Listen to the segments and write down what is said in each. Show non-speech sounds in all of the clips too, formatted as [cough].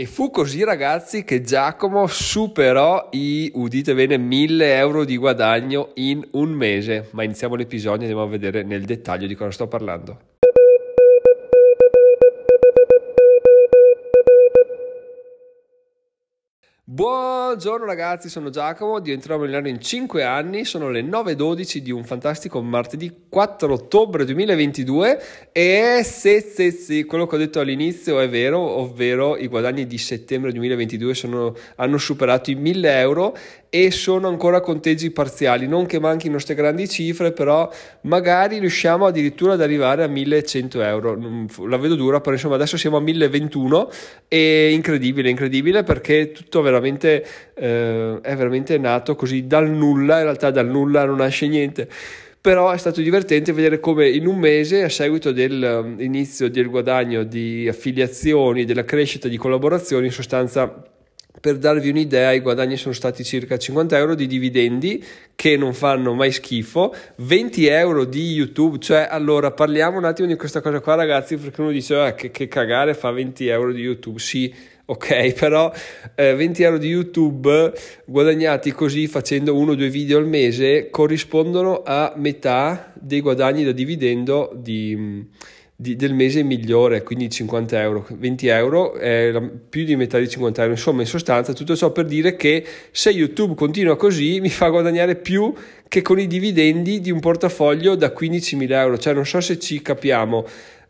E fu così ragazzi che Giacomo superò i, udite bene, 1000 euro di guadagno in un mese. Ma iniziamo l'episodio e andiamo a vedere nel dettaglio di cosa sto parlando. Buongiorno ragazzi, sono Giacomo, diventerò milionario in 5 anni, sono le 9.12 di un fantastico martedì 4 ottobre 2022 e se, se, se quello che ho detto all'inizio è vero, ovvero i guadagni di settembre 2022 sono, hanno superato i 1000 euro e sono ancora conteggi parziali, non che manchino queste grandi cifre, però magari riusciamo addirittura ad arrivare a 1100 euro. La vedo dura, però insomma adesso siamo a 1021 e incredibile, incredibile perché tutto veramente eh, è veramente nato così dal nulla, in realtà dal nulla non nasce niente. Però è stato divertente vedere come in un mese a seguito dell'inizio del guadagno di affiliazioni, della crescita di collaborazioni, in sostanza per darvi un'idea, i guadagni sono stati circa 50 euro di dividendi che non fanno mai schifo, 20 euro di YouTube, cioè allora parliamo un attimo di questa cosa qua ragazzi perché uno dice ah, che, che cagare fa 20 euro di YouTube, sì, ok, però eh, 20 euro di YouTube guadagnati così facendo uno o due video al mese corrispondono a metà dei guadagni da dividendo di di, del mese migliore, quindi 50 euro, 20 euro è la, più di metà di 50 euro. Insomma, in sostanza, tutto ciò per dire che se YouTube continua così mi fa guadagnare più che con i dividendi di un portafoglio da 15.000 euro. Cioè, non so se ci capiamo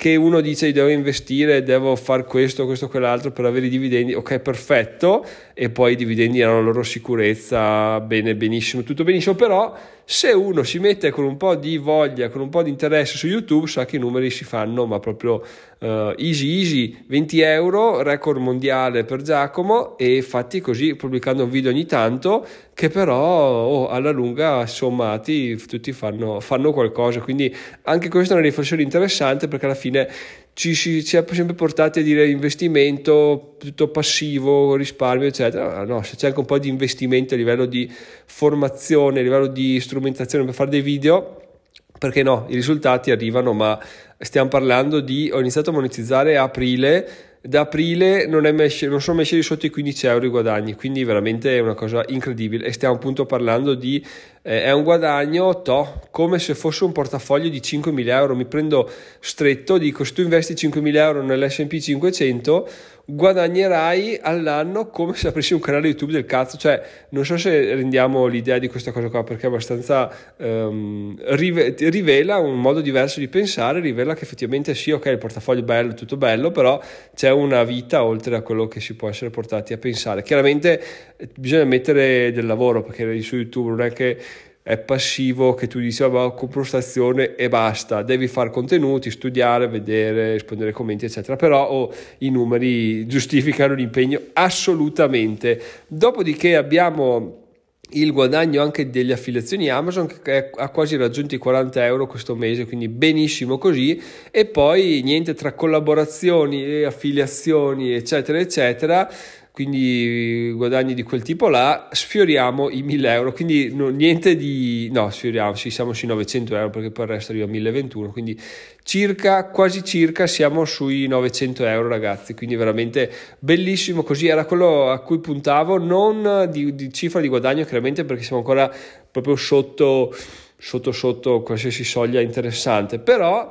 che uno dice devo investire, devo fare questo, questo, quell'altro per avere i dividendi, ok, perfetto, e poi i dividendi hanno la loro sicurezza, bene, benissimo, tutto benissimo, però se uno si mette con un po' di voglia, con un po' di interesse su YouTube, sa che i numeri si fanno, ma proprio uh, easy easy, 20 euro, record mondiale per Giacomo e fatti così, pubblicando un video ogni tanto, che però oh, alla lunga sommati tutti fanno, fanno qualcosa, quindi anche questa è una riflessione interessante perché alla fine ci, ci, ci, è sempre portati a dire investimento tutto passivo, risparmio, eccetera. No, se c'è anche un po' di investimento a livello di formazione, a livello di strumentazione per fare dei video, perché no, i risultati arrivano, ma stiamo parlando di ho iniziato a monetizzare a aprile da aprile non, mesce, non, sono messi sotto i 15 euro i guadagni, quindi veramente è una cosa incredibile. E stiamo appunto parlando di eh, è un guadagno to, come se fosse un portafoglio di 5.000 euro, mi prendo stretto, dico se tu investi 5.000 euro nell'S&P 500 guadagnerai all'anno come se aprissi un canale YouTube del cazzo. Cioè, non so se rendiamo l'idea di questa cosa qua perché è abbastanza um, rive- rivela un modo diverso di pensare, rivela che effettivamente sì, ok, il portafoglio è bello, tutto bello, però c'è una vita oltre a quello che si può essere portati a pensare. Chiaramente eh, bisogna mettere del lavoro perché su YouTube non è che è passivo che tu dici vabbè compro stazione e basta. Devi fare contenuti studiare vedere rispondere ai commenti eccetera. Però oh, i numeri giustificano l'impegno assolutamente. Dopodiché abbiamo il guadagno anche delle affiliazioni Amazon che ha quasi raggiunto i 40 euro questo mese, quindi benissimo così. E poi niente tra collaborazioni e affiliazioni, eccetera, eccetera quindi guadagni di quel tipo là, sfioriamo i 1000 euro, quindi no, niente di... no, sfioriamo, sì, siamo sui 900 euro perché poi il resto arriva a 1021, quindi circa, quasi circa siamo sui 900 euro ragazzi, quindi veramente bellissimo. Così, era quello a cui puntavo, non di, di cifra di guadagno chiaramente perché siamo ancora proprio sotto, sotto, sotto qualsiasi soglia interessante, però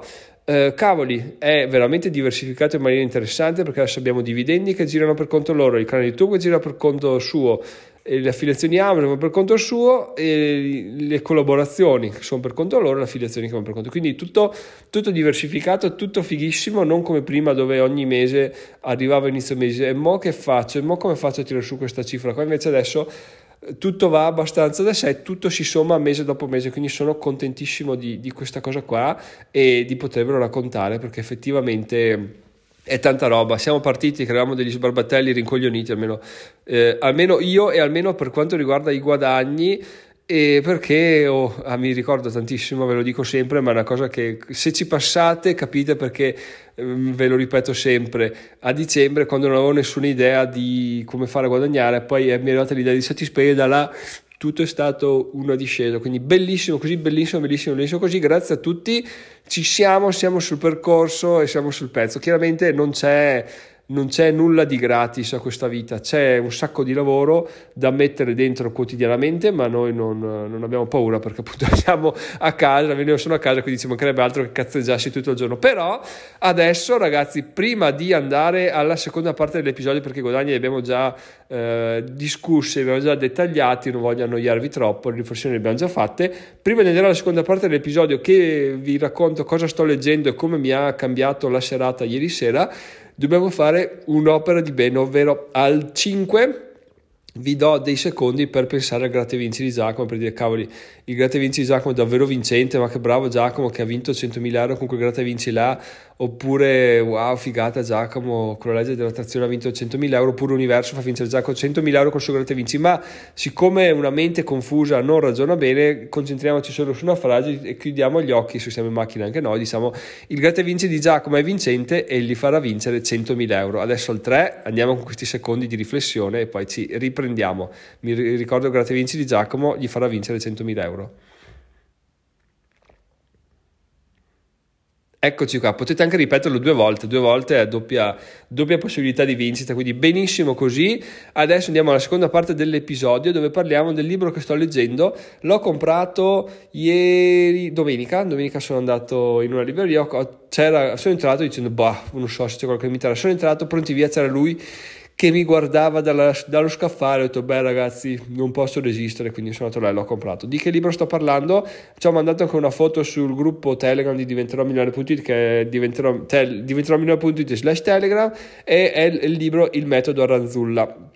eh, cavoli, è veramente diversificato in maniera interessante perché adesso abbiamo dividendi che girano per conto loro, il canale YouTube che gira per conto suo, le affiliazioni Amazon per conto suo e le collaborazioni che sono per conto loro le affiliazioni che vanno per conto. Quindi tutto, tutto diversificato tutto fighissimo non come prima dove ogni mese arrivava inizio mese. E mo che faccio? E mo come faccio a tirare su questa cifra qua? Invece adesso tutto va abbastanza da sé, tutto si somma mese dopo mese, quindi sono contentissimo di, di questa cosa qua e di potervelo raccontare perché effettivamente è tanta roba. Siamo partiti, creiamo degli sbarbatelli rincoglioniti, almeno, eh, almeno io e almeno per quanto riguarda i guadagni. E perché oh, ah, mi ricordo tantissimo, ve lo dico sempre, ma è una cosa che se ci passate capite perché Ehm, ve lo ripeto sempre, a dicembre quando non avevo nessuna idea di come fare a guadagnare, poi mi è arrivata l'idea di Satispay e da là tutto è stato una discesa, quindi bellissimo così, bellissimo, bellissimo, bellissimo così, grazie a tutti, ci siamo, siamo sul percorso e siamo sul pezzo, chiaramente non c'è non c'è nulla di gratis a questa vita, c'è un sacco di lavoro da mettere dentro quotidianamente, ma noi non, non abbiamo paura perché appunto [laughs] siamo a casa, veniamo solo a casa, quindi ci mancherebbe altro che cazzeggiarsi tutto il giorno. Però adesso ragazzi, prima di andare alla seconda parte dell'episodio, perché i guadagni li abbiamo già eh, discussi, li abbiamo già dettagliati, non voglio annoiarvi troppo, le riflessioni le abbiamo già fatte, prima di andare alla seconda parte dell'episodio che vi racconto cosa sto leggendo e come mi ha cambiato la serata ieri sera, dobbiamo fare un'opera di bene, ovvero al 5 vi do dei secondi per pensare al gratta vinci di Giacomo per dire cavoli il gratta e vinci di Giacomo è davvero vincente ma che bravo Giacomo che ha vinto 100.000 euro con quel gratta e vinci là. Oppure wow figata Giacomo con la legge dell'attrazione ha vinto 100.000 euro oppure Universo fa vincere Giacomo 100.000 euro col suo gratta e vinci. Ma siccome una mente confusa non ragiona bene concentriamoci solo su una frase e chiudiamo gli occhi se siamo in macchina anche noi diciamo il gratta e vinci di Giacomo è vincente e gli farà vincere 100.000 euro. Adesso al 3 andiamo con questi secondi di riflessione e poi ci riprendiamo. Mi ricordo il gratta e vinci di Giacomo gli farà vincere 100.000 euro Eccoci qua, potete anche ripeterlo due volte, due volte è doppia, doppia, possibilità di vincita, quindi benissimo così. Adesso andiamo alla seconda parte dell'episodio dove parliamo del libro che sto leggendo. L'ho ieri, domenica, domenica sono andato in una libreria, sono entrato dicendo, bah, non so se c'è qualcosa che mi interessa, sono entrato, pronti via, c'era lui che mi guardava dalla, dallo scaffale ho detto beh ragazzi non posso resistere quindi sono andato là e l'ho comprato. Di che libro sto parlando? Ci ho mandato anche una foto sul gruppo telegram di diventerò milionario.it che è diventerò, tel, diventerò milionario.it slash telegram e è il, il libro Il metodo Aranzulla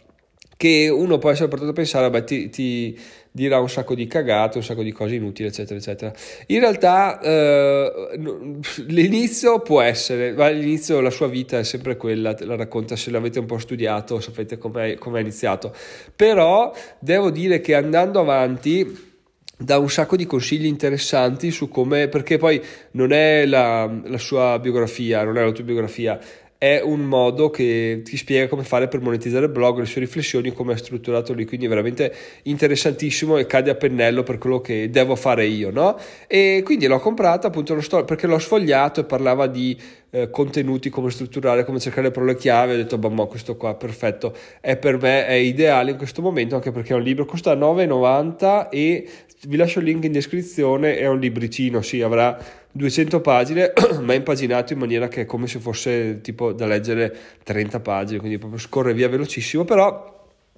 che uno può essere portato a pensare, beh, ti, ti, dirà un sacco di cagate, un sacco di cose inutili, eccetera, eccetera. In realtà eh, [laughs] l'inizio può essere, ma all'inizio la sua vita è sempre quella, la racconta se l'avete un po' studiato, sapete come è iniziato. Però devo dire che andando avanti dà un sacco di consigli interessanti su come, perché poi non è la, la sua biografia, non è l'autobiografia, è un modo che ti spiega come fare per monetizzare il blog, le sue riflessioni, come è strutturato lì, quindi è veramente interessantissimo e cade a pennello per quello che devo fare io, no? E quindi l'ho comprata appunto sto, perché l'ho sfogliato e parlava di eh, contenuti, come strutturare, come cercare le parole chiave, ho detto, ma questo qua perfetto, è per me, è ideale in questo momento, anche perché è un libro, costa 9,90 e vi lascio il link in descrizione, è un libricino, sì, avrà 200 pagine, [clears throat] ma impaginato in maniera che è come se fosse tipo da leggere 30 pagine, quindi proprio scorre via velocissimo, però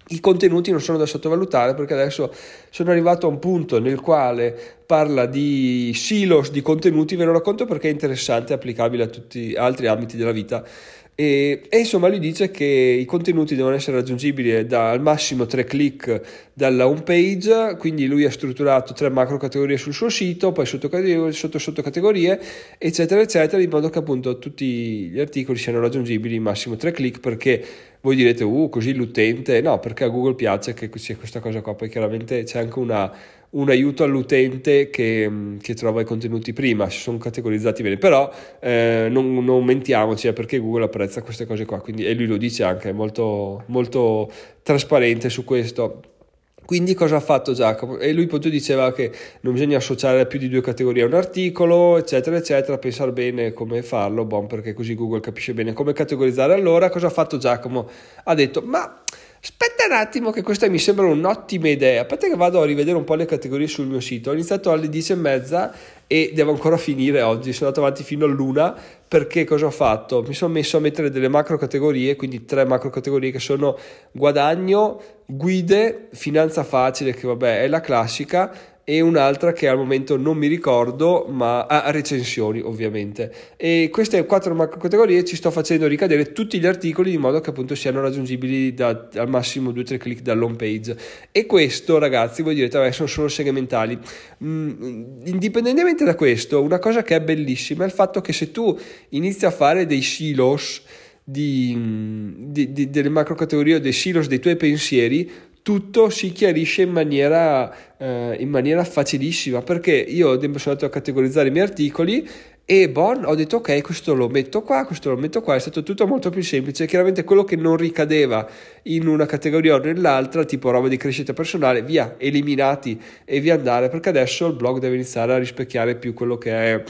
i contenuti non sono da sottovalutare perché adesso sono arrivato a un punto nel quale parla di silos di contenuti, ve lo racconto perché è interessante e applicabile a tutti gli altri ambiti della vita. E, e, insomma lui dice che i contenuti devono essere raggiungibili da al massimo tre click dalla home page, quindi lui ha strutturato tre macro categorie sul suo sito, poi sottocategorie, sotto sottocategorie, eccetera, eccetera, in modo che appunto tutti gli articoli siano raggiungibili in massimo tre click perché voi direte, uh, così l'utente, no, perché a Google piace che sia questa cosa qua, poi chiaramente c'è anche una un aiuto all'utente che, che, trova i contenuti prima, si sono categorizzati bene, però eh, non, non, mentiamoci, è perché Google apprezza queste cose qua, quindi, e lui lo dice anche, è molto, molto trasparente su questo. Quindi cosa ha fatto Giacomo? E lui appunto diceva che non bisogna associare più di due categorie a un articolo, eccetera, eccetera, pensare bene come farlo, bon, perché così Google capisce bene come categorizzare. Allora cosa ha fatto Giacomo? Ha detto, ma Aspetta un attimo che questa mi sembra un'ottima idea. Aspetta che vado a rivedere un po' le categorie sul mio sito. Ho iniziato alle 10 e mezza e devo ancora finire oggi. Sono andato avanti fino all'una perché cosa ho fatto? Mi sono messo a mettere delle macro categorie, quindi tre macro categorie che sono guadagno, guide, finanza facile, che vabbè è la classica, e un'altra che al momento non mi ricordo, ma a ah, recensioni ovviamente. E queste quattro macro categorie ci sto facendo ricadere tutti gli articoli in modo che appunto siano raggiungibili da, al massimo 2-3 clic dall'home page. E questo ragazzi, voi direte, vabbè, sono solo segmentali. Mm, indipendentemente da questo, una cosa che è bellissima è il fatto che se tu inizi a fare dei silos, di, di, di, delle macro categorie o dei silos dei tuoi pensieri, tutto si chiarisce in maniera, eh, in maniera facilissima perché io sono andato a categorizzare i miei articoli e bon, ho detto ok, questo lo metto qua, questo lo metto qua, è stato tutto molto più semplice. Chiaramente quello che non ricadeva in una categoria o nell'altra, tipo roba di crescita personale, via, eliminati e via andare perché adesso il blog deve iniziare a rispecchiare più quello che è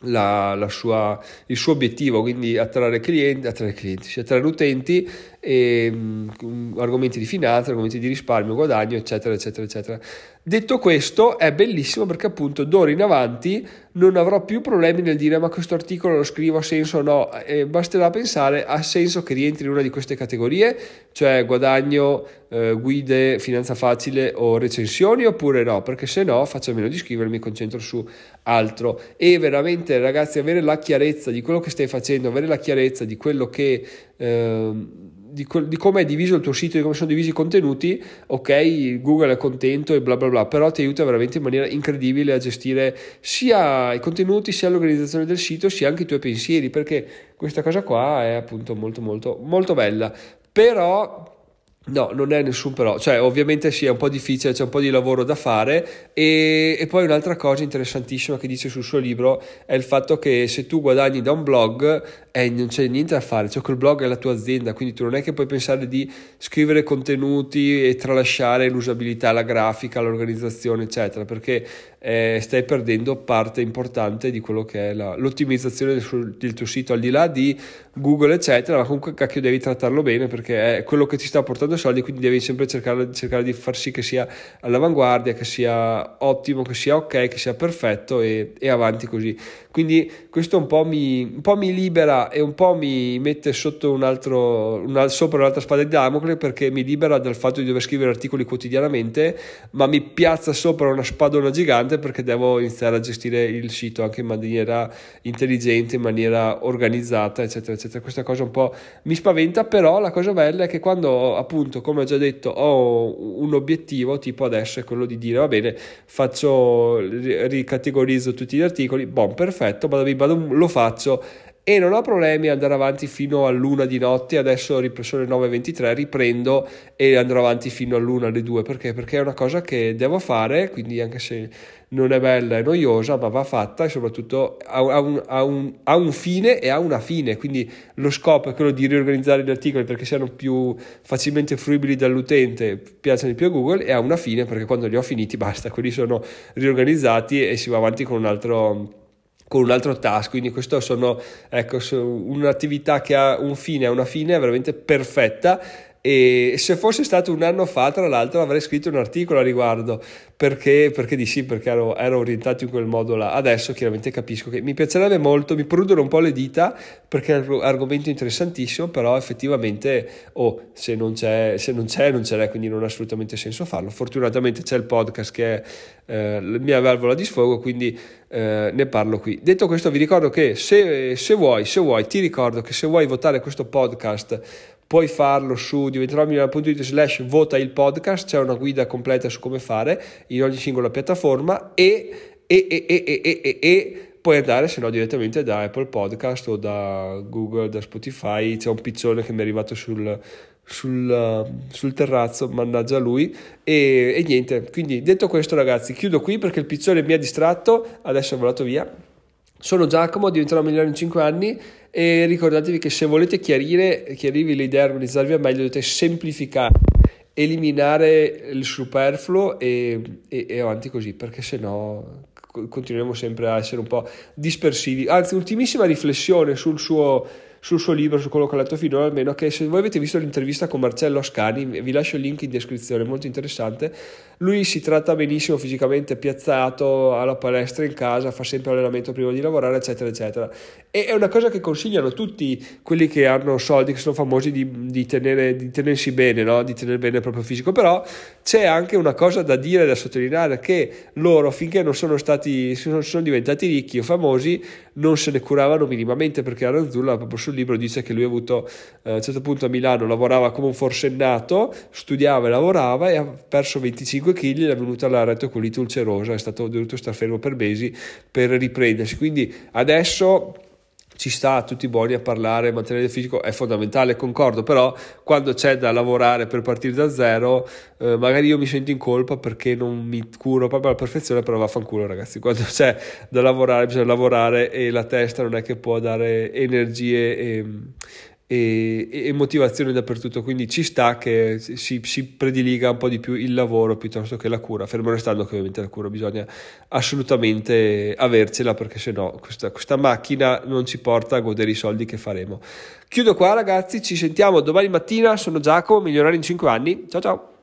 la, la sua, il suo obiettivo, quindi attrarre clienti, attrarre, clienti, attrarre utenti, e, um, argomenti di finanza, argomenti di risparmio, guadagno, eccetera, eccetera, eccetera. Detto questo, è bellissimo perché appunto d'ora in avanti non avrò più problemi nel dire ma questo articolo lo scrivo, ha senso o no, e basterà pensare ha senso che rientri in una di queste categorie, cioè guadagno, eh, guide, finanza facile o recensioni oppure no, perché se no faccio a meno di scrivere, mi concentro su altro. E veramente ragazzi avere la chiarezza di quello che stai facendo, avere la chiarezza di quello che... Eh, di, di come è diviso il tuo sito, di come sono divisi i contenuti, ok, Google è contento e bla bla bla, però ti aiuta veramente in maniera incredibile a gestire sia i contenuti, sia l'organizzazione del sito, sia anche i tuoi pensieri, perché questa cosa qua è appunto molto molto molto bella. Però No, non è nessun però, cioè ovviamente sì è un po' difficile, c'è un po' di lavoro da fare. E, e, poi un'altra cosa interessantissima che dice sul suo libro è il fatto che se tu guadagni da un blog eh, non c'è niente da fare, cioè quel blog è la tua azienda, quindi tu non è che puoi pensare di scrivere contenuti e tralasciare l'usabilità, la grafica, l'organizzazione eccetera, perché eh, stai perdendo parte importante di quello che è la, l'ottimizzazione del, del, tuo sito, al di là di Google, eccetera, ma comunque cacchio devi trattarlo bene perché è quello che ti sta portando soldi, quindi devi sempre cercare, cercare di far sì che sia all'avanguardia, che sia ottimo, che sia ok, che sia perfetto e, e avanti così. Quindi questo un po' mi, un po' mi libera e un po' mi mette sotto un altro, una, sopra un'altra spada di Damocle perché mi libera dal fatto di dover scrivere articoli quotidianamente, ma mi piazza sopra una spadona gigante perché devo iniziare a gestire il sito anche in maniera intelligente, in maniera organizzata, eccetera, eccetera. Questa cosa un po' mi spaventa, però la cosa bella è che quando appunto, come ho già detto, ho un obiettivo, tipo adesso è quello di dire va bene, faccio, ricategorizzo tutti gli articoli, boh, perfetto, vado, vado, lo faccio e non ho problemi ad andare avanti fino all'una di notte, adesso sono le 9.23, riprendo e andrò avanti fino all'una, alle 2, perché? Perché è una cosa che devo fare, quindi anche se non è bella e noiosa, ma va fatta e soprattutto ha, un, ha, un, ha un fine e ha una fine, quindi lo scopo è quello di riorganizzare gli articoli perché siano più facilmente fruibili dall'utente, piacciono di più a Google e ha una fine perché quando li ho finiti basta, quelli sono riorganizzati e si va avanti con un altro con un altro task, quindi questo sono ecco, un'attività che ha un fine, una fine veramente perfetta e se fosse stato un anno fa, tra l'altro, avrei scritto un articolo a riguardo perché, perché di sì, perché ero, ero, orientato in quel modo là. Adesso chiaramente capisco che mi piacerebbe molto, mi prudono un po' le dita perché è un argomento interessantissimo, però effettivamente, oh, se non c'è, se non c'è, non c'è, quindi non ha assolutamente senso farlo. Fortunatamente c'è il podcast che è eh, la mia valvola di sfogo, quindi eh, ne parlo qui. Detto questo, vi ricordo che se, se vuoi, se vuoi, ti ricordo che se vuoi votare questo podcast puoi farlo su diventeromilionario.it slash vota il podcast, c'è una guida completa su come fare in ogni singola piattaforma e, e, e, e, e puoi andare se no direttamente da Apple Podcast o da Google, da Spotify, c'è un piccione che mi è arrivato sul, sul, sul terrazzo, mannaggia lui. E, e niente, quindi detto questo ragazzi chiudo qui perché il piccione mi ha distratto, adesso è volato via sono Giacomo, diventerò migliore in 5 anni e ricordatevi che se volete chiarire, chiarirvi l'idea e organizzarvi al meglio dovete semplificare, eliminare il superfluo e, e, e avanti così, perché se no continueremo sempre a essere un po' dispersivi. Anzi, ultimissima riflessione sul suo sul suo libro, su quello che ho letto finora, almeno che se voi avete visto l'intervista con Marcello Ascani, vi lascio il link in descrizione, molto interessante. Lui si tratta benissimo fisicamente, piazzato alla palestra in casa, fa sempre allenamento prima di lavorare, eccetera, eccetera. E è una cosa che consigliano tutti quelli che hanno soldi, che sono famosi di, di, tenere, di tenersi bene, no? di tenere bene il proprio fisico. Però c'è anche una cosa da dire, da sottolineare, che loro finché non sono stati, sono, diventati ricchi o famosi, non se ne curavano minimamente perché Aranzulla proprio sul libro dice che lui ha avuto eh, a un certo punto a Milano lavorava come un forsennato, studiava e lavorava e ha perso 25 kg e è venuta la retocolite ulcerosa, è stato dovuto stare fermo per mesi per riprendersi. Quindi adesso ci sta tutti buoni a parlare, mantenere il fisico è fondamentale, concordo, però quando c'è da lavorare per partire da zero, eh, magari io mi sento in colpa perché non mi curo proprio alla perfezione, però vaffanculo ragazzi, quando [laughs] c'è da lavorare bisogna lavorare e la testa non è che può dare energie e, e, e, motivazione dappertutto, quindi ci sta che si, si, prediliga un po' di più il lavoro piuttosto che la cura, fermo restando che ovviamente la cura bisogna assolutamente avercela perché se no questa, questa macchina non ci porta a godere i soldi che faremo. Chiudo qua ragazzi, ci sentiamo domani mattina, sono Giacomo, migliorare in 5 anni, ciao ciao!